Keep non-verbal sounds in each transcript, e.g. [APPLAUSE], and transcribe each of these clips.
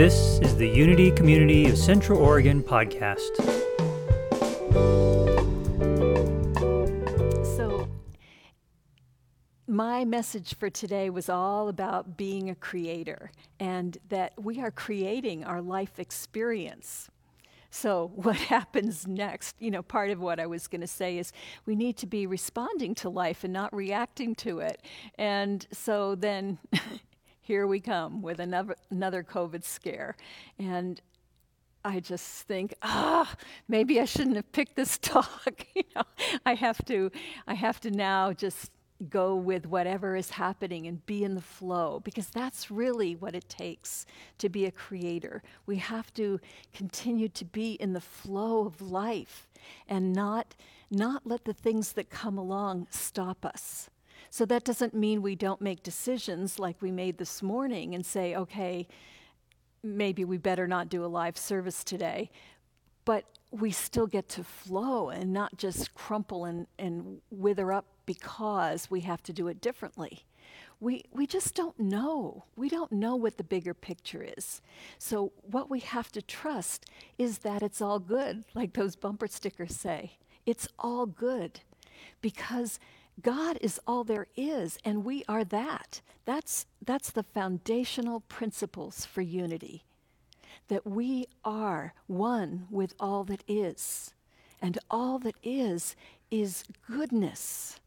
This is the Unity Community of Central Oregon podcast. So, my message for today was all about being a creator and that we are creating our life experience. So, [LAUGHS] what happens next? You know, part of what I was going to say is we need to be responding to life and not reacting to it. And so then [LAUGHS] here we come with another, another COVID scare. And I just think, ah, maybe I shouldn't have picked this [LAUGHS] talk. [LAUGHS] you know, I have to, I have to now just go with whatever is happening and be in the flow because that's really what it takes to be a creator. We have to continue to be in the flow of life and not not let the things that come along stop us. So that doesn't mean we don't make decisions like we made this morning and say, okay, maybe we better not do a live service today. But we still get to flow and not just crumple and, and wither up because we have to do it differently. We, we just don't know. We don't know what the bigger picture is. So, what we have to trust is that it's all good, like those bumper stickers say. It's all good because God is all there is, and we are that. That's, that's the foundational principles for unity. That we are one with all that is. And all that is, is goodness.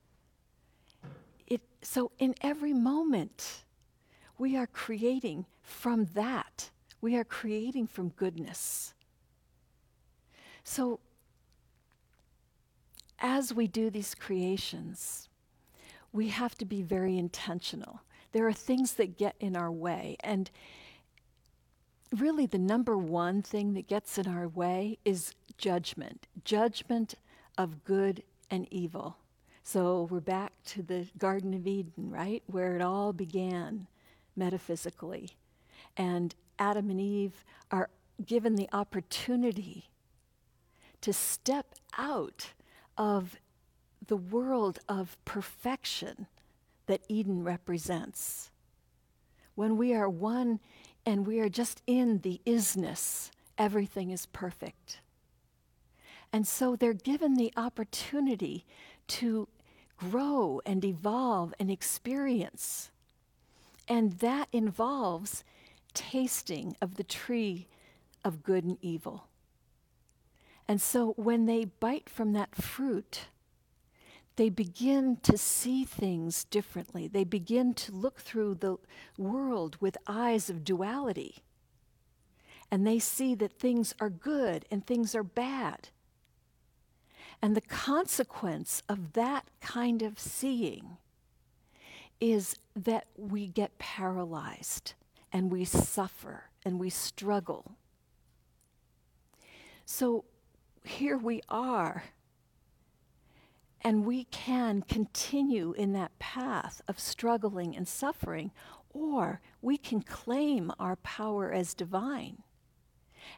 It, so, in every moment, we are creating from that. We are creating from goodness. So, as we do these creations, we have to be very intentional. There are things that get in our way. And really, the number one thing that gets in our way is judgment judgment of good and evil. So we're back to the Garden of Eden, right? Where it all began metaphysically. And Adam and Eve are given the opportunity to step out of the world of perfection that Eden represents. When we are one and we are just in the isness, everything is perfect. And so they're given the opportunity to grow and evolve and experience. And that involves tasting of the tree of good and evil. And so when they bite from that fruit, they begin to see things differently. They begin to look through the world with eyes of duality. And they see that things are good and things are bad. And the consequence of that kind of seeing is that we get paralyzed and we suffer and we struggle. So here we are. And we can continue in that path of struggling and suffering, or we can claim our power as divine.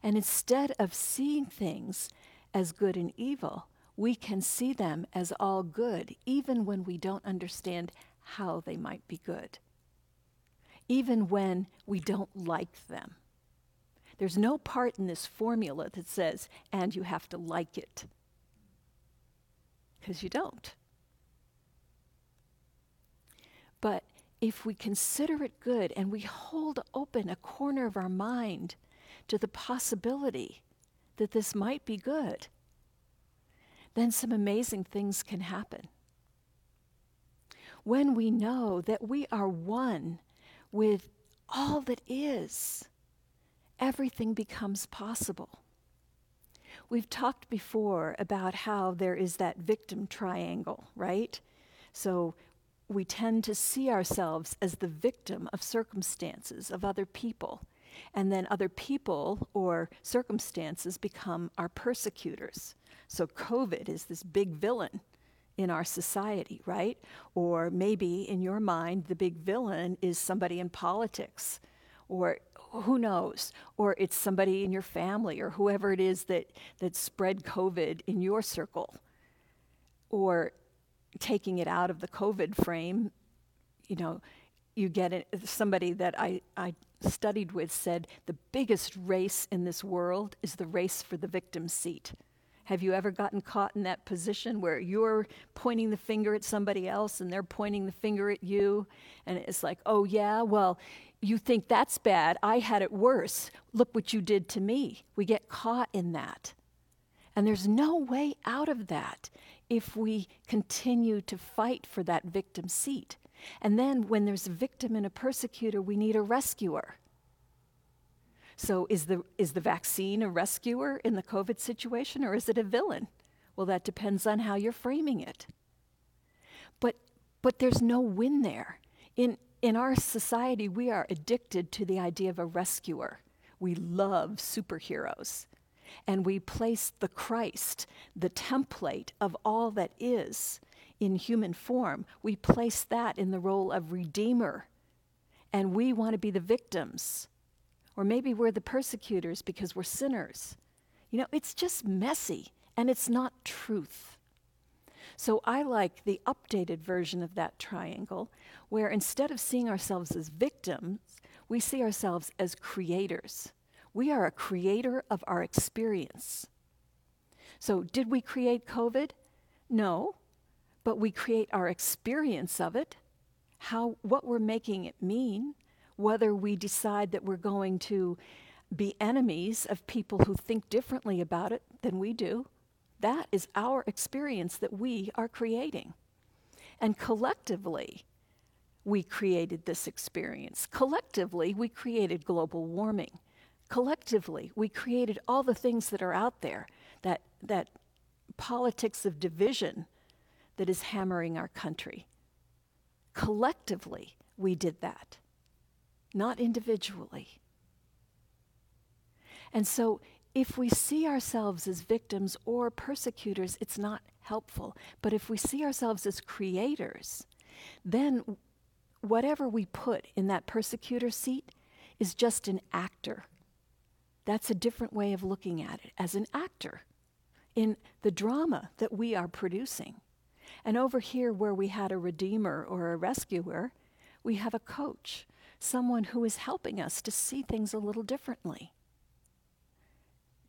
And instead of seeing things as good and evil, we can see them as all good, even when we don't understand how they might be good, even when we don't like them. There's no part in this formula that says, and you have to like it. Because you don't. But if we consider it good and we hold open a corner of our mind to the possibility that this might be good, then some amazing things can happen. When we know that we are one with all that is, everything becomes possible. We've talked before about how there is that victim triangle, right? So we tend to see ourselves as the victim of circumstances, of other people. And then other people or circumstances become our persecutors. So COVID is this big villain in our society, right? Or maybe in your mind, the big villain is somebody in politics or who knows? Or it's somebody in your family or whoever it is that, that spread COVID in your circle. Or taking it out of the COVID frame, you know, you get it. Somebody that I, I studied with said the biggest race in this world is the race for the victim seat. Have you ever gotten caught in that position where you're pointing the finger at somebody else and they're pointing the finger at you? And it's like, oh, yeah, well, you think that's bad. I had it worse. Look what you did to me. We get caught in that. And there's no way out of that if we continue to fight for that victim seat. And then when there's a victim and a persecutor, we need a rescuer. So is the, is the vaccine a rescuer in the COVID situation or is it a villain? Well, that depends on how you're framing it. But, but there's no win there. In, in our society, we are addicted to the idea of a rescuer. We love superheroes. And we place the Christ, the template of all that is in human form, we place that in the role of redeemer. And we want to be the victims. Or maybe we're the persecutors because we're sinners. You know, it's just messy and it's not truth. So I like the updated version of that triangle, where instead of seeing ourselves as victims, we see ourselves as creators. We are a creator of our experience. So, did we create COVID? No, but we create our experience of it, how, what we're making it mean, whether we decide that we're going to be enemies of people who think differently about it than we do. That is our experience that we are creating. And collectively, we created this experience. Collectively, we created global warming. Collectively, we created all the things that are out there that, that politics of division that is hammering our country. Collectively, we did that not individually. And so, if we see ourselves as victims or persecutors, it's not helpful. But if we see ourselves as creators, then whatever we put in that persecutor seat is just an actor. That's a different way of looking at it as an actor in the drama that we are producing. And over here, where we had a redeemer or a rescuer, we have a coach someone who is helping us to see things a little differently,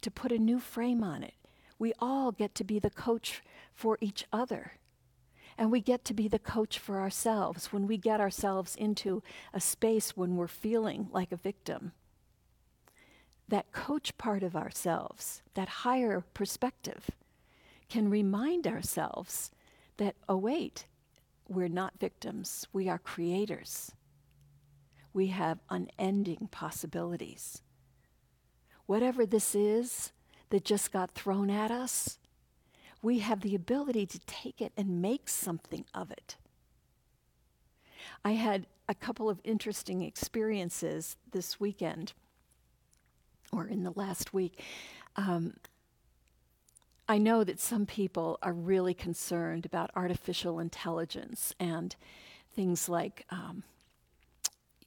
to put a new frame on it. We all get to be the coach for each other. And we get to be the coach for ourselves when we get ourselves into a space when we're feeling like a victim. That coach part of ourselves, that higher perspective, can remind ourselves that, oh, wait, we're not victims, we are creators we have unending possibilities. Whatever this is that just got thrown at us, we have the ability to take it and make something of it. I had a couple of interesting experiences this weekend, or in the last week. Um, I know that some people are really concerned about artificial intelligence and things like um,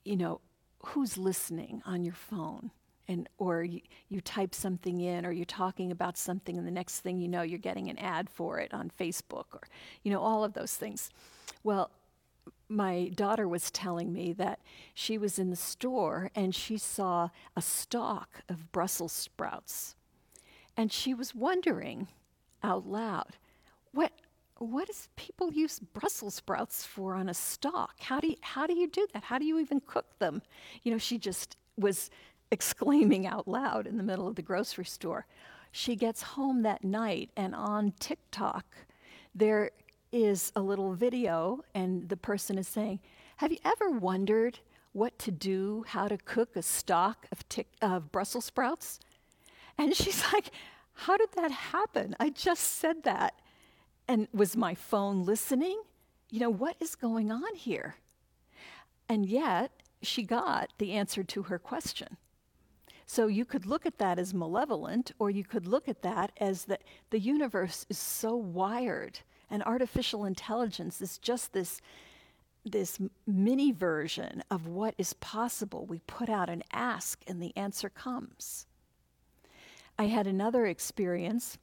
you know, who's listening on your phone? And, or you, you type something in or you're talking about something and the next thing you know you're getting an ad for it on facebook or you know all of those things well my daughter was telling me that she was in the store and she saw a stalk of Brussels sprouts. And she was wondering out loud, what, what does people use Brussels sprouts for on a stalk? How do you, how do you do that? How do you even cook them? You know, she just was exclaiming out loud in the middle of the grocery store. She gets home that night, and on TikTok, there is a little video, and the person is saying, Have you ever wondered what to do, how to cook a stock of, tic- of Brussels sprouts? And she's [LAUGHS] like, How did that happen? I just said that. And was my phone listening? You know, what is going on here? And yet, she got the answer to her question. So you could look at that as malevolent, or you could look at that as that the universe is so wired, and artificial intelligence is just this, this mini version of what is possible. We put out an ask, and the answer comes. I had another experience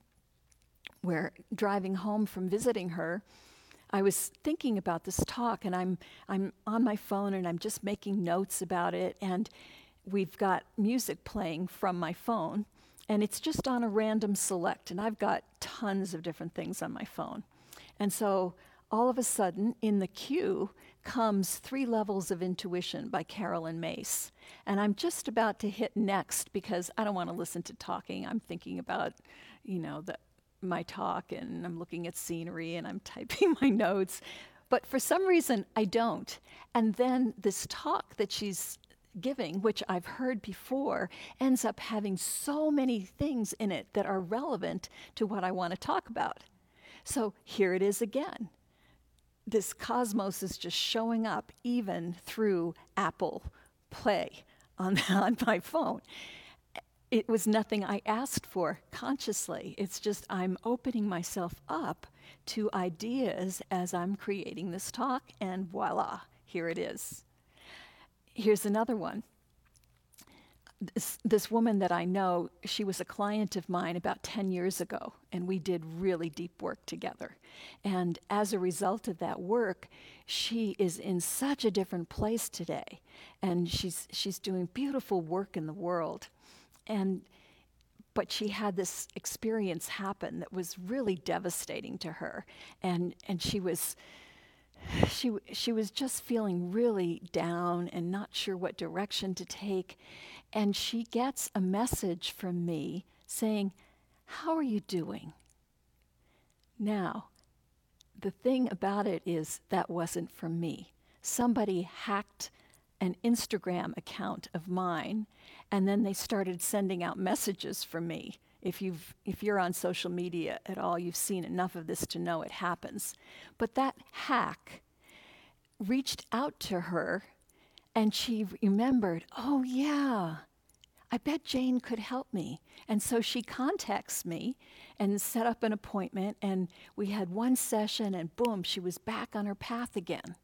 where driving home from visiting her, I was thinking about this talk, and I'm I'm on my phone, and I'm just making notes about it, and we've got music playing from my phone, and it's just on a random select, and I've got tons of different things on my phone, and so all of a sudden in the queue comes Three Levels of Intuition by Carolyn Myss. And I'm just about to hit next because I don't want to listen to talking. I'm thinking about, you know, the, my talk and I'm looking at scenery and I'm [LAUGHS] typing my notes. But for some reason, I don't. And then this talk that she's giving, which I've heard before, ends up having so many things in it that are relevant to what I want to talk about. So here it is again this cosmos is just showing up even through Apple Play on, [LAUGHS] on my phone. It was nothing I asked for consciously. It's just I'm opening myself up to ideas as I'm creating this talk, and voila, here it is. Here's another one this, this woman that I know, she was a client of mine about 10 years ago, and we did really deep work together. And as a result of that work, she is in such a different place today, and she's, she's doing beautiful work in the world. And but she had this experience happen that was really devastating to her, and, and she was she she was just feeling really down and not sure what direction to take and she gets a message from me saying, How are you doing? Now, the thing about it is that wasn't from me. Somebody hacked an Instagram account of mine, and then they started sending out messages from me. If, you've, if you're on social media at all, you've seen enough of this to know it happens. But that hack reached out to her and she remembered, oh, yeah, I bet Jane could help me. And so she contacts me and set up an appointment. And we had one session, and boom, she was back on her path again.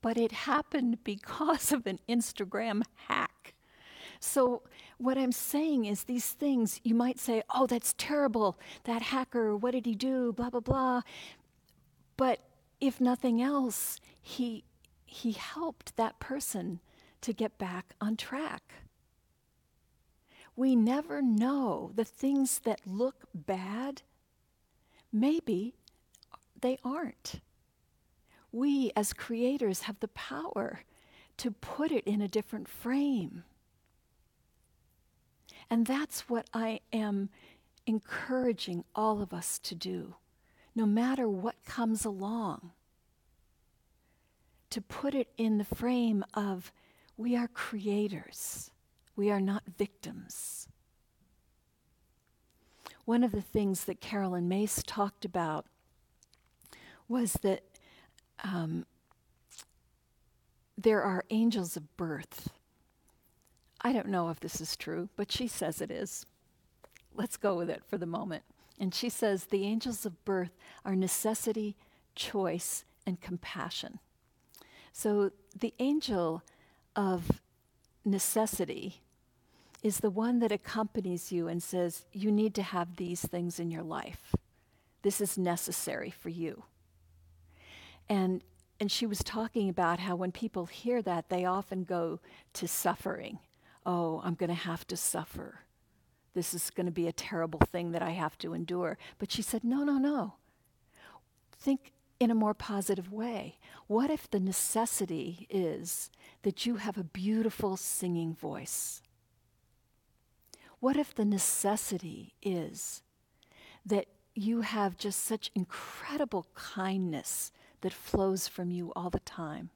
But it happened because of an Instagram hack. So, what I'm saying is, these things you might say, oh, that's terrible. That hacker, what did he do? Blah, blah, blah. But if nothing else, he he helped that person to get back on track. We never know the things that look bad, maybe they aren't. We as creators have the power to put it in a different frame. And that's what I am encouraging all of us to do, no matter what comes along to put it in the frame of we are creators, we are not victims. One of the things that Carolyn Myss talked about was that um, there are angels of birth. I don't know if this is true, but she says it is. Let's go with it for the moment. And she says the angels of birth are necessity, choice, and compassion. So the angel of necessity is the one that accompanies you and says, You need to have these things in your life. This is necessary for you. And, and she was talking about how when people hear that, they often go to suffering. Oh, I'm going to have to suffer. This is going to be a terrible thing that I have to endure. But she said, No, no, no. Think in a more positive way? What if the necessity is that you have a beautiful singing voice? What if the necessity is that you have just such incredible kindness that flows from you all the time?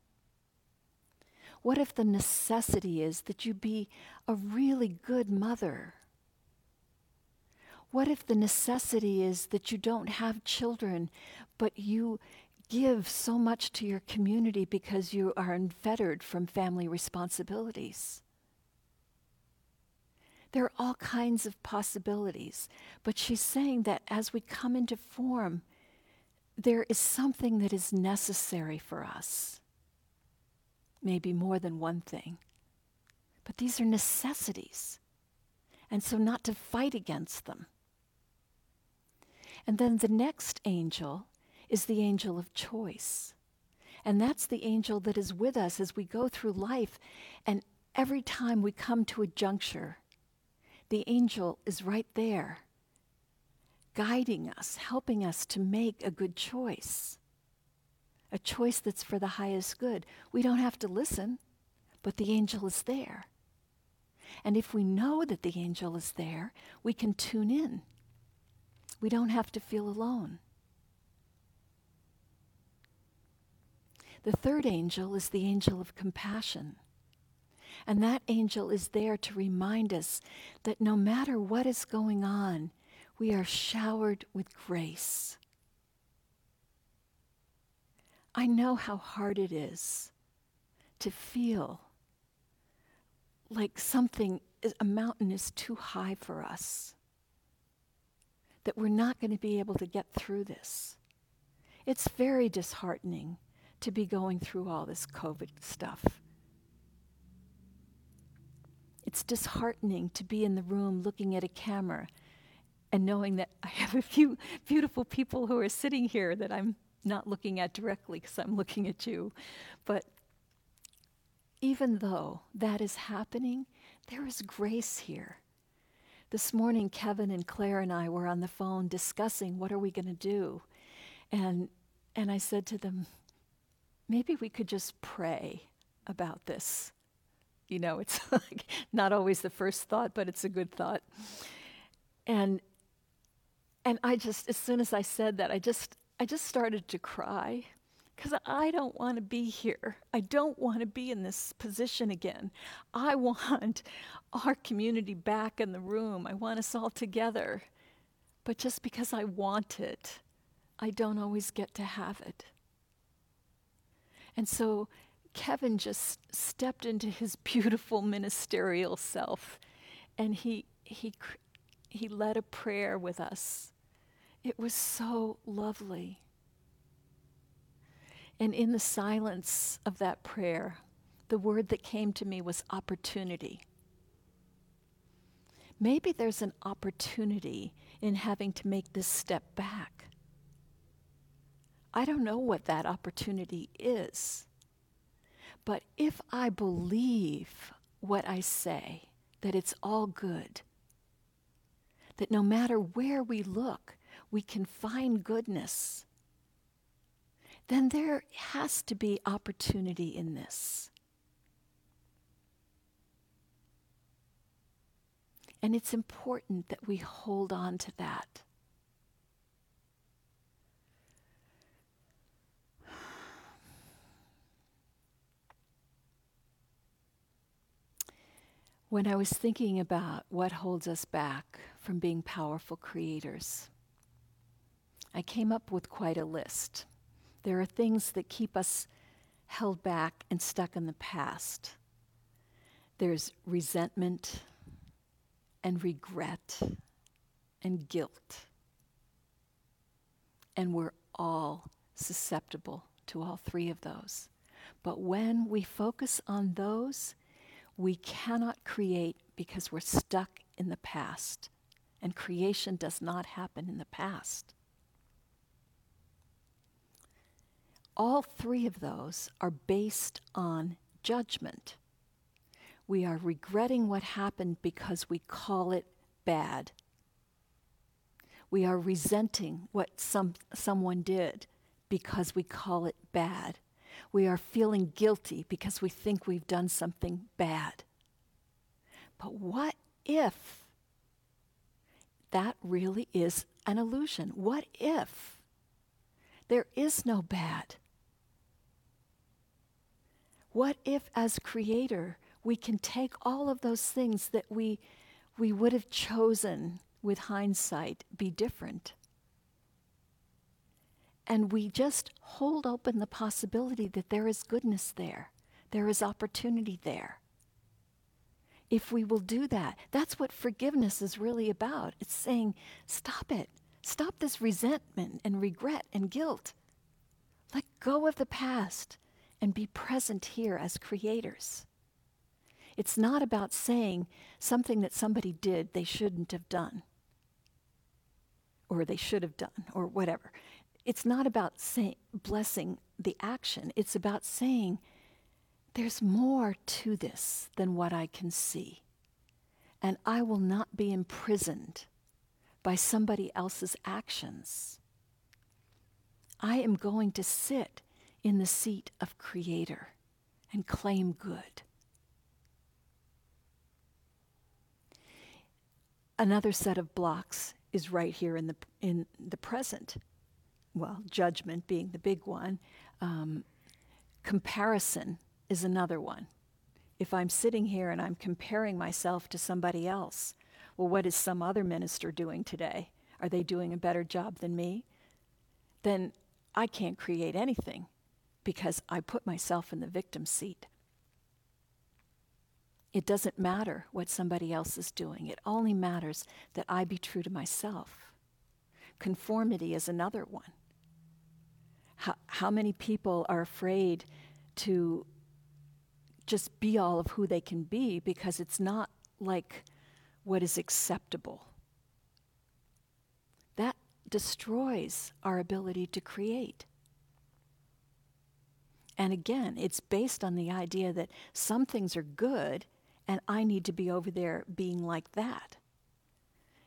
What if the necessity is that you be a really good mother? What if the necessity is that you don't have children, but you give so much to your community because you are unfettered from family responsibilities. There are all kinds of possibilities, but she's saying that as we come into form, there is something that is necessary for us. Maybe more than one thing. But these are necessities. And so, not to fight against them. And then the next angel is the angel of choice. And that's the angel that is with us as we go through life. And every time we come to a juncture, the angel is right there, guiding us, helping us to make a good choice, a choice that's for the highest good. We don't have to listen, but the angel is there. And if we know that the angel is there, we can tune in. We don't have to feel alone. The third angel is the angel of compassion. And that angel is there to remind us that no matter what is going on, we are showered with grace. I know how hard it is to feel like something, a mountain is too high for us, that we're not going to be able to get through this. It's very disheartening to be going through all this COVID stuff. It's disheartening to be in the room looking at a camera and knowing that I have a few beautiful people who are sitting here that I'm not looking at directly because I'm looking at you. But even though that is happening, there is grace here. This morning, Kevin and Claire and I were on the phone discussing what are we going to do. And, and I said to them, maybe we could just pray about this. You know, it's [LAUGHS] like not always the first thought, but it's a good thought. And and I just as soon as I said that, I just I just started to cry because I don't want to be here. I don't want to be in this position again. I [LAUGHS] want our community back in the room. I want us all together. But just because I want it, I don't always get to have it. And so Kevin just stepped into his [LAUGHS] beautiful ministerial self and he, he, he led a prayer with us. It was so lovely. And in the silence of that prayer, the word that came to me was opportunity. Maybe there's an opportunity in having to make this step back. I don't know what that opportunity is. But if I believe what I say, that it's all good, that no matter where we look, we can find goodness, then there has to be opportunity in this. And it's important that we hold on to that. When I was thinking about what holds us back from being powerful creators, I came up with quite a list. There are things that keep us held back and stuck in the past. There's resentment and regret and guilt. And we're all susceptible to all three of those. But when we focus on those, we cannot create because we're stuck in the past, and creation does not happen in the past. All three of those are based on judgment. We are regretting what happened because we call it bad. We are resenting what some, someone did because we call it bad we are feeling guilty because we think we've done something bad. But what if that really is an illusion? What if there is no bad? What if, as creator, we can take all of those things that we, we would have chosen with hindsight be different? And we just hold open the possibility that there is goodness there, there is opportunity there. If we will do that, that's what forgiveness is really about. It's saying, stop it. Stop this resentment and regret and guilt. Let go of the past and be present here as creators. It's not about saying something that somebody did they shouldn't have done, or they should have done, or whatever it's not about say, blessing the action, it's about saying, there's more to this than what I can see. And I will not be imprisoned by somebody else's actions. I am going to sit in the seat of Creator and claim good. Another set of blocks is right here in the, in the present. Well, judgment being the big one. Um, comparison is another one. If I'm sitting here and I'm comparing myself to somebody else, well, what is some other minister doing today? Are they doing a better job than me? Then I can't create anything because I put myself in the victim seat. It doesn't matter what somebody else is doing, it only matters that I be true to myself. Conformity is another one. How, how many people are afraid to just be all of who they can be because it's not like what is acceptable? That destroys our ability to create. And again, it's based on the idea that some things are good and I need to be over there being like that.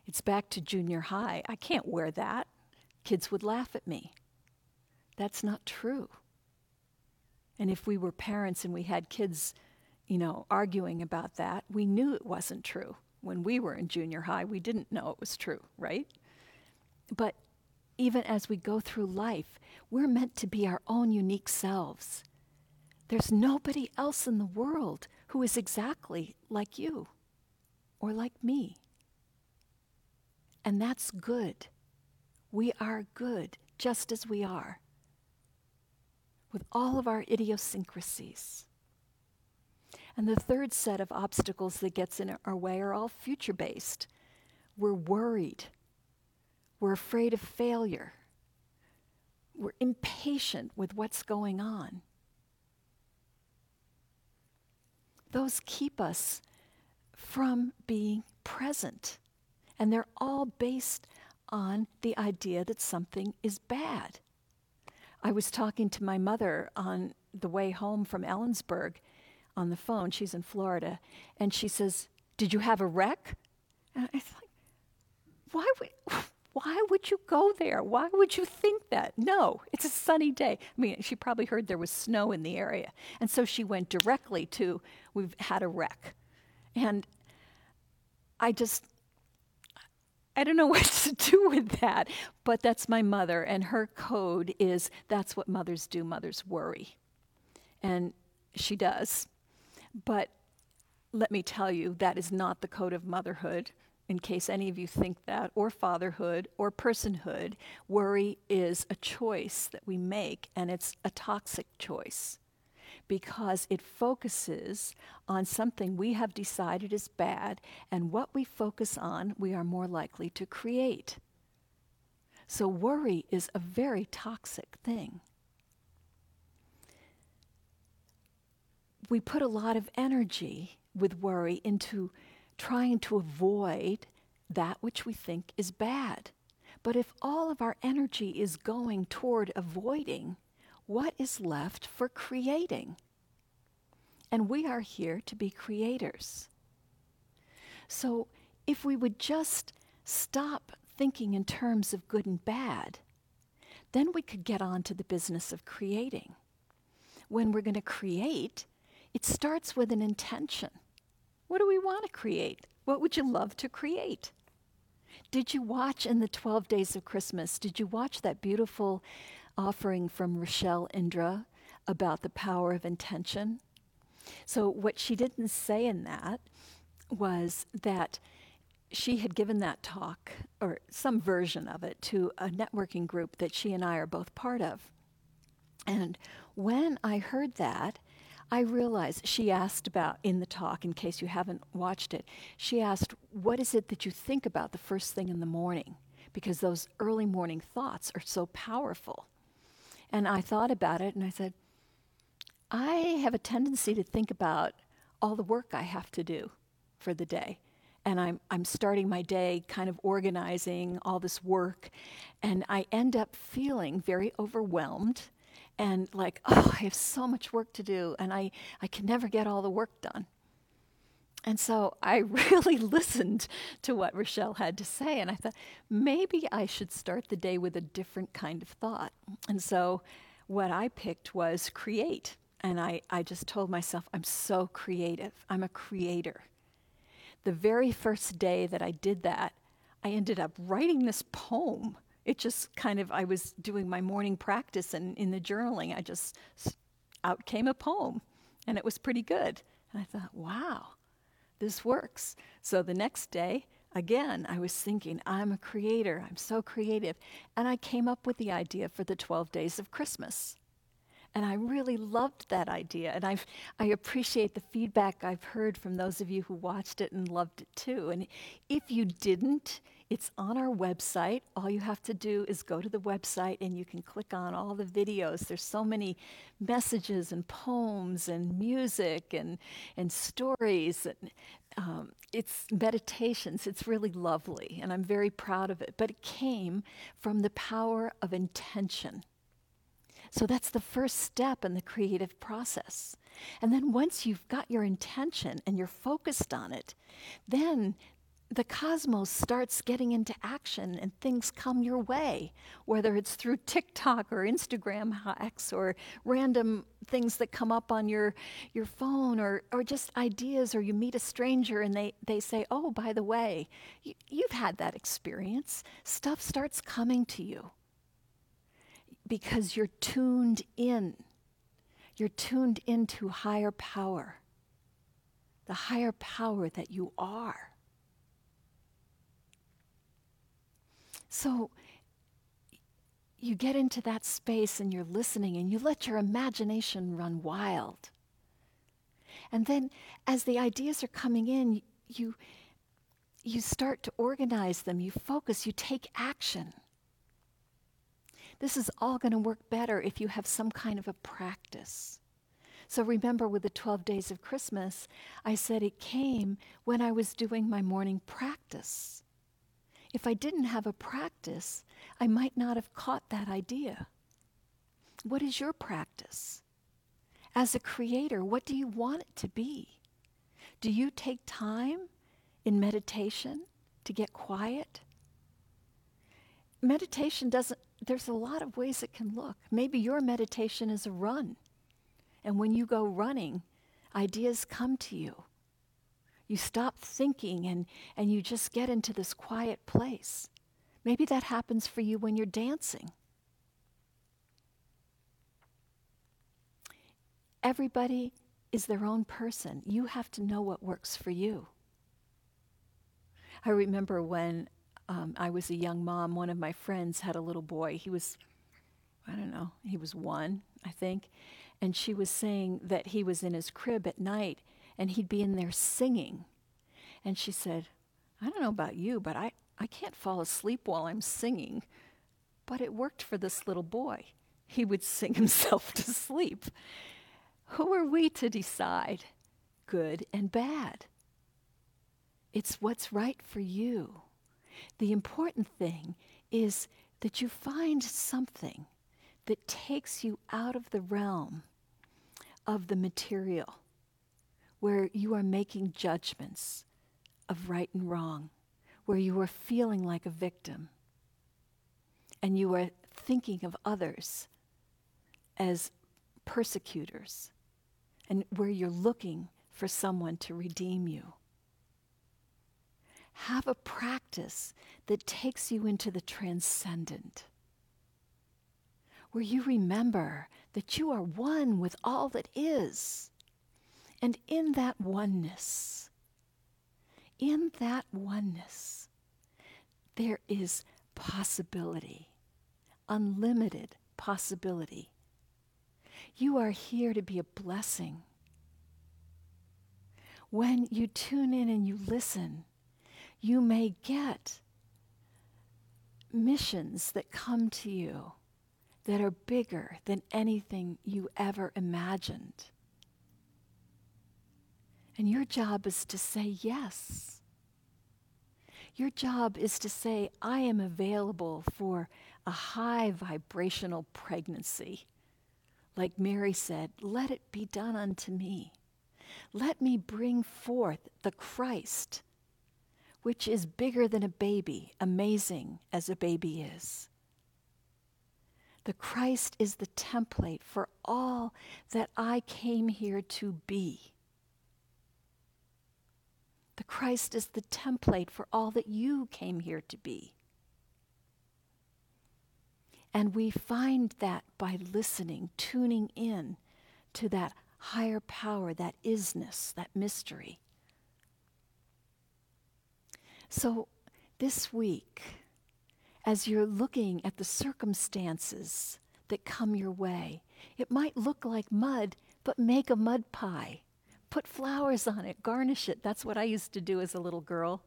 It's back to junior high. I can't wear that. Kids would laugh at me. That's not true. And if we were parents and we had kids, you know, arguing about that, we knew it wasn't true. When we were in junior high, we didn't know it was true, right? But even as we go through life, we're meant to be our own unique selves. There's nobody else in the world who is exactly like you or like me. And that's good. We are good just as we are, with all of our idiosyncrasies. And the third set of obstacles that gets in our way are all future based. We're worried. We're afraid of failure. We're impatient with what's going on. those keep us from being present. And they're all based on the idea that something is bad. I was talking to my mother on the way home from Ellensburg on the phone. She's in Florida. And she says, Did you have a wreck? And I thought, why would, why would you go there? Why would you think that? No, it's a sunny day. I mean, she probably heard there was snow in the area. And so she went directly to, we've had a wreck. And I just, I don't know [LAUGHS] what to do with that, but that's my mother, and her code is that's what mothers do. Mothers worry. And she does. But let me tell you, that is not the code of motherhood in case any of you think that, or fatherhood, or personhood, worry is a choice that we make, and it's a toxic choice because it focuses on something we have decided is bad, and what we focus on, we are more likely to create. So, worry is a very toxic thing. We put a lot of energy with worry into trying to avoid that which we think is bad. But if all of our energy is going toward avoiding, what is left for creating? And we are here to be creators. So if we would just stop thinking in terms of good and bad, then we could get on to the business of creating. When we're going to create, it starts with an intention. What do we want to create? What would you love to create? Did you watch in the 12 Days of Christmas, did you watch that beautiful offering from Rochelle Indra about the power of intention? So, what she didn't say in that was that she had given that talk, or some version of it, to a networking group that she and I are both part of. And when I heard that, I realized she asked about in the talk, in case you haven't watched it, she asked, What is it that you think about the first thing in the morning? Because those early morning thoughts are so powerful. And I thought about it and I said, I have a tendency to think about all the work I have to do for the day. and I'm, I'm starting my day kind of organizing all this work, and I end up feeling very overwhelmed and like, [LAUGHS] oh, I have so much work to do, and I, I can never get all the work done. And so I [LAUGHS] really listened to what Rochelle had to say, and I thought maybe I should start the day with a different kind of thought. And so what I picked was create. And I, I just told myself, I'm so creative. I'm a creator. The very first day that I did that, I ended up writing this poem. It just kind of, I was doing my morning practice, and in the journaling, I just, out came a poem, and it was pretty good. And I thought, wow, this works. So the next day, again, I was thinking, I'm a creator, I'm so creative. And I came up with the idea for the 12 days of Christmas. And I really loved that idea. And I've, I appreciate the feedback I've heard from those of you who watched it and loved it too. And if you didn't, it's on our website. All you have to do is go to the website and you can click on all the videos. There's so many messages and poems and music and, and stories. And, um, it's meditations. It's really lovely, and I'm very proud of it. But it came from the power of intention. So that's the first step in the creative process. And then once you've got your intention and you're focused on it, then the cosmos starts getting into action and things come your way, whether it's through TikTok or Instagram hacks or random things that come up on your, your phone or, or just ideas, or you meet a stranger and they, they say, Oh, by the way, you, you've had that experience. Stuff starts coming to you because you're tuned in. You're tuned into higher power, the higher power that you are. So you get into that space and you're listening and you let your imagination run wild. And then as the ideas are coming in, you, you start to organize them, you focus, you take action. This is all going to work better if you have some kind of a practice. So remember, with the 12 days of Christmas, I said it came when I was doing my morning practice. If I didn't have a practice, I might not have caught that idea. What is your practice? As a creator, what do you want it to be? Do you take time in meditation to get quiet? Meditation doesn't, there's a lot of ways it can look. Maybe your meditation is a run. And when you go running, ideas come to you. You stop thinking and, and you just get into this quiet place. Maybe that happens for you when you're dancing. Everybody is their own person. You have to know what works for you. I remember when um, I was a young mom, one of my friends had a little boy. He was, I don't know, he was one, I think. And she was saying that he was in his crib at night and he'd be in there singing. And she said, I don't know about you, but I, I can't fall asleep while I'm singing. But it worked for this little boy. He would [LAUGHS] sing himself to sleep. Who are we to decide good and bad? It's what's right for you. The important thing is that you find something that takes you out of the realm of the material where you are making judgments of right and wrong, where you are feeling like a victim and you are thinking of others as persecutors, and where you're looking for someone to redeem you. Have a practice that takes you into the transcendent, where you remember that you are one with all that is and in that oneness, in that oneness, there is possibility, unlimited possibility. You are here to be a blessing. When you tune in and you listen, you may get missions that come to you that are bigger than anything you ever imagined. And your job is to say yes. Your job is to say, I am available for a high vibrational pregnancy. Like Mary said, let it be done unto me. Let me bring forth the Christ, which is bigger than a baby, amazing as a baby is. The Christ is the template for all that I came here to be. The Christ is the template for all that you came here to be. And we find that by listening, tuning in to that higher power, that isness, that mystery. So this week, as you're looking at the circumstances that come your way, it might look like mud, but make a mud pie. Put flowers on it, garnish it. That's what I used to do as a little girl.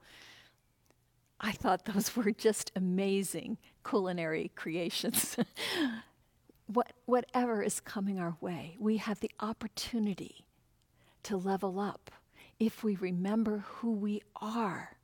I thought those [LAUGHS] were just amazing culinary creations. [LAUGHS] what, whatever is coming our way, we have the opportunity to level up if we remember who we are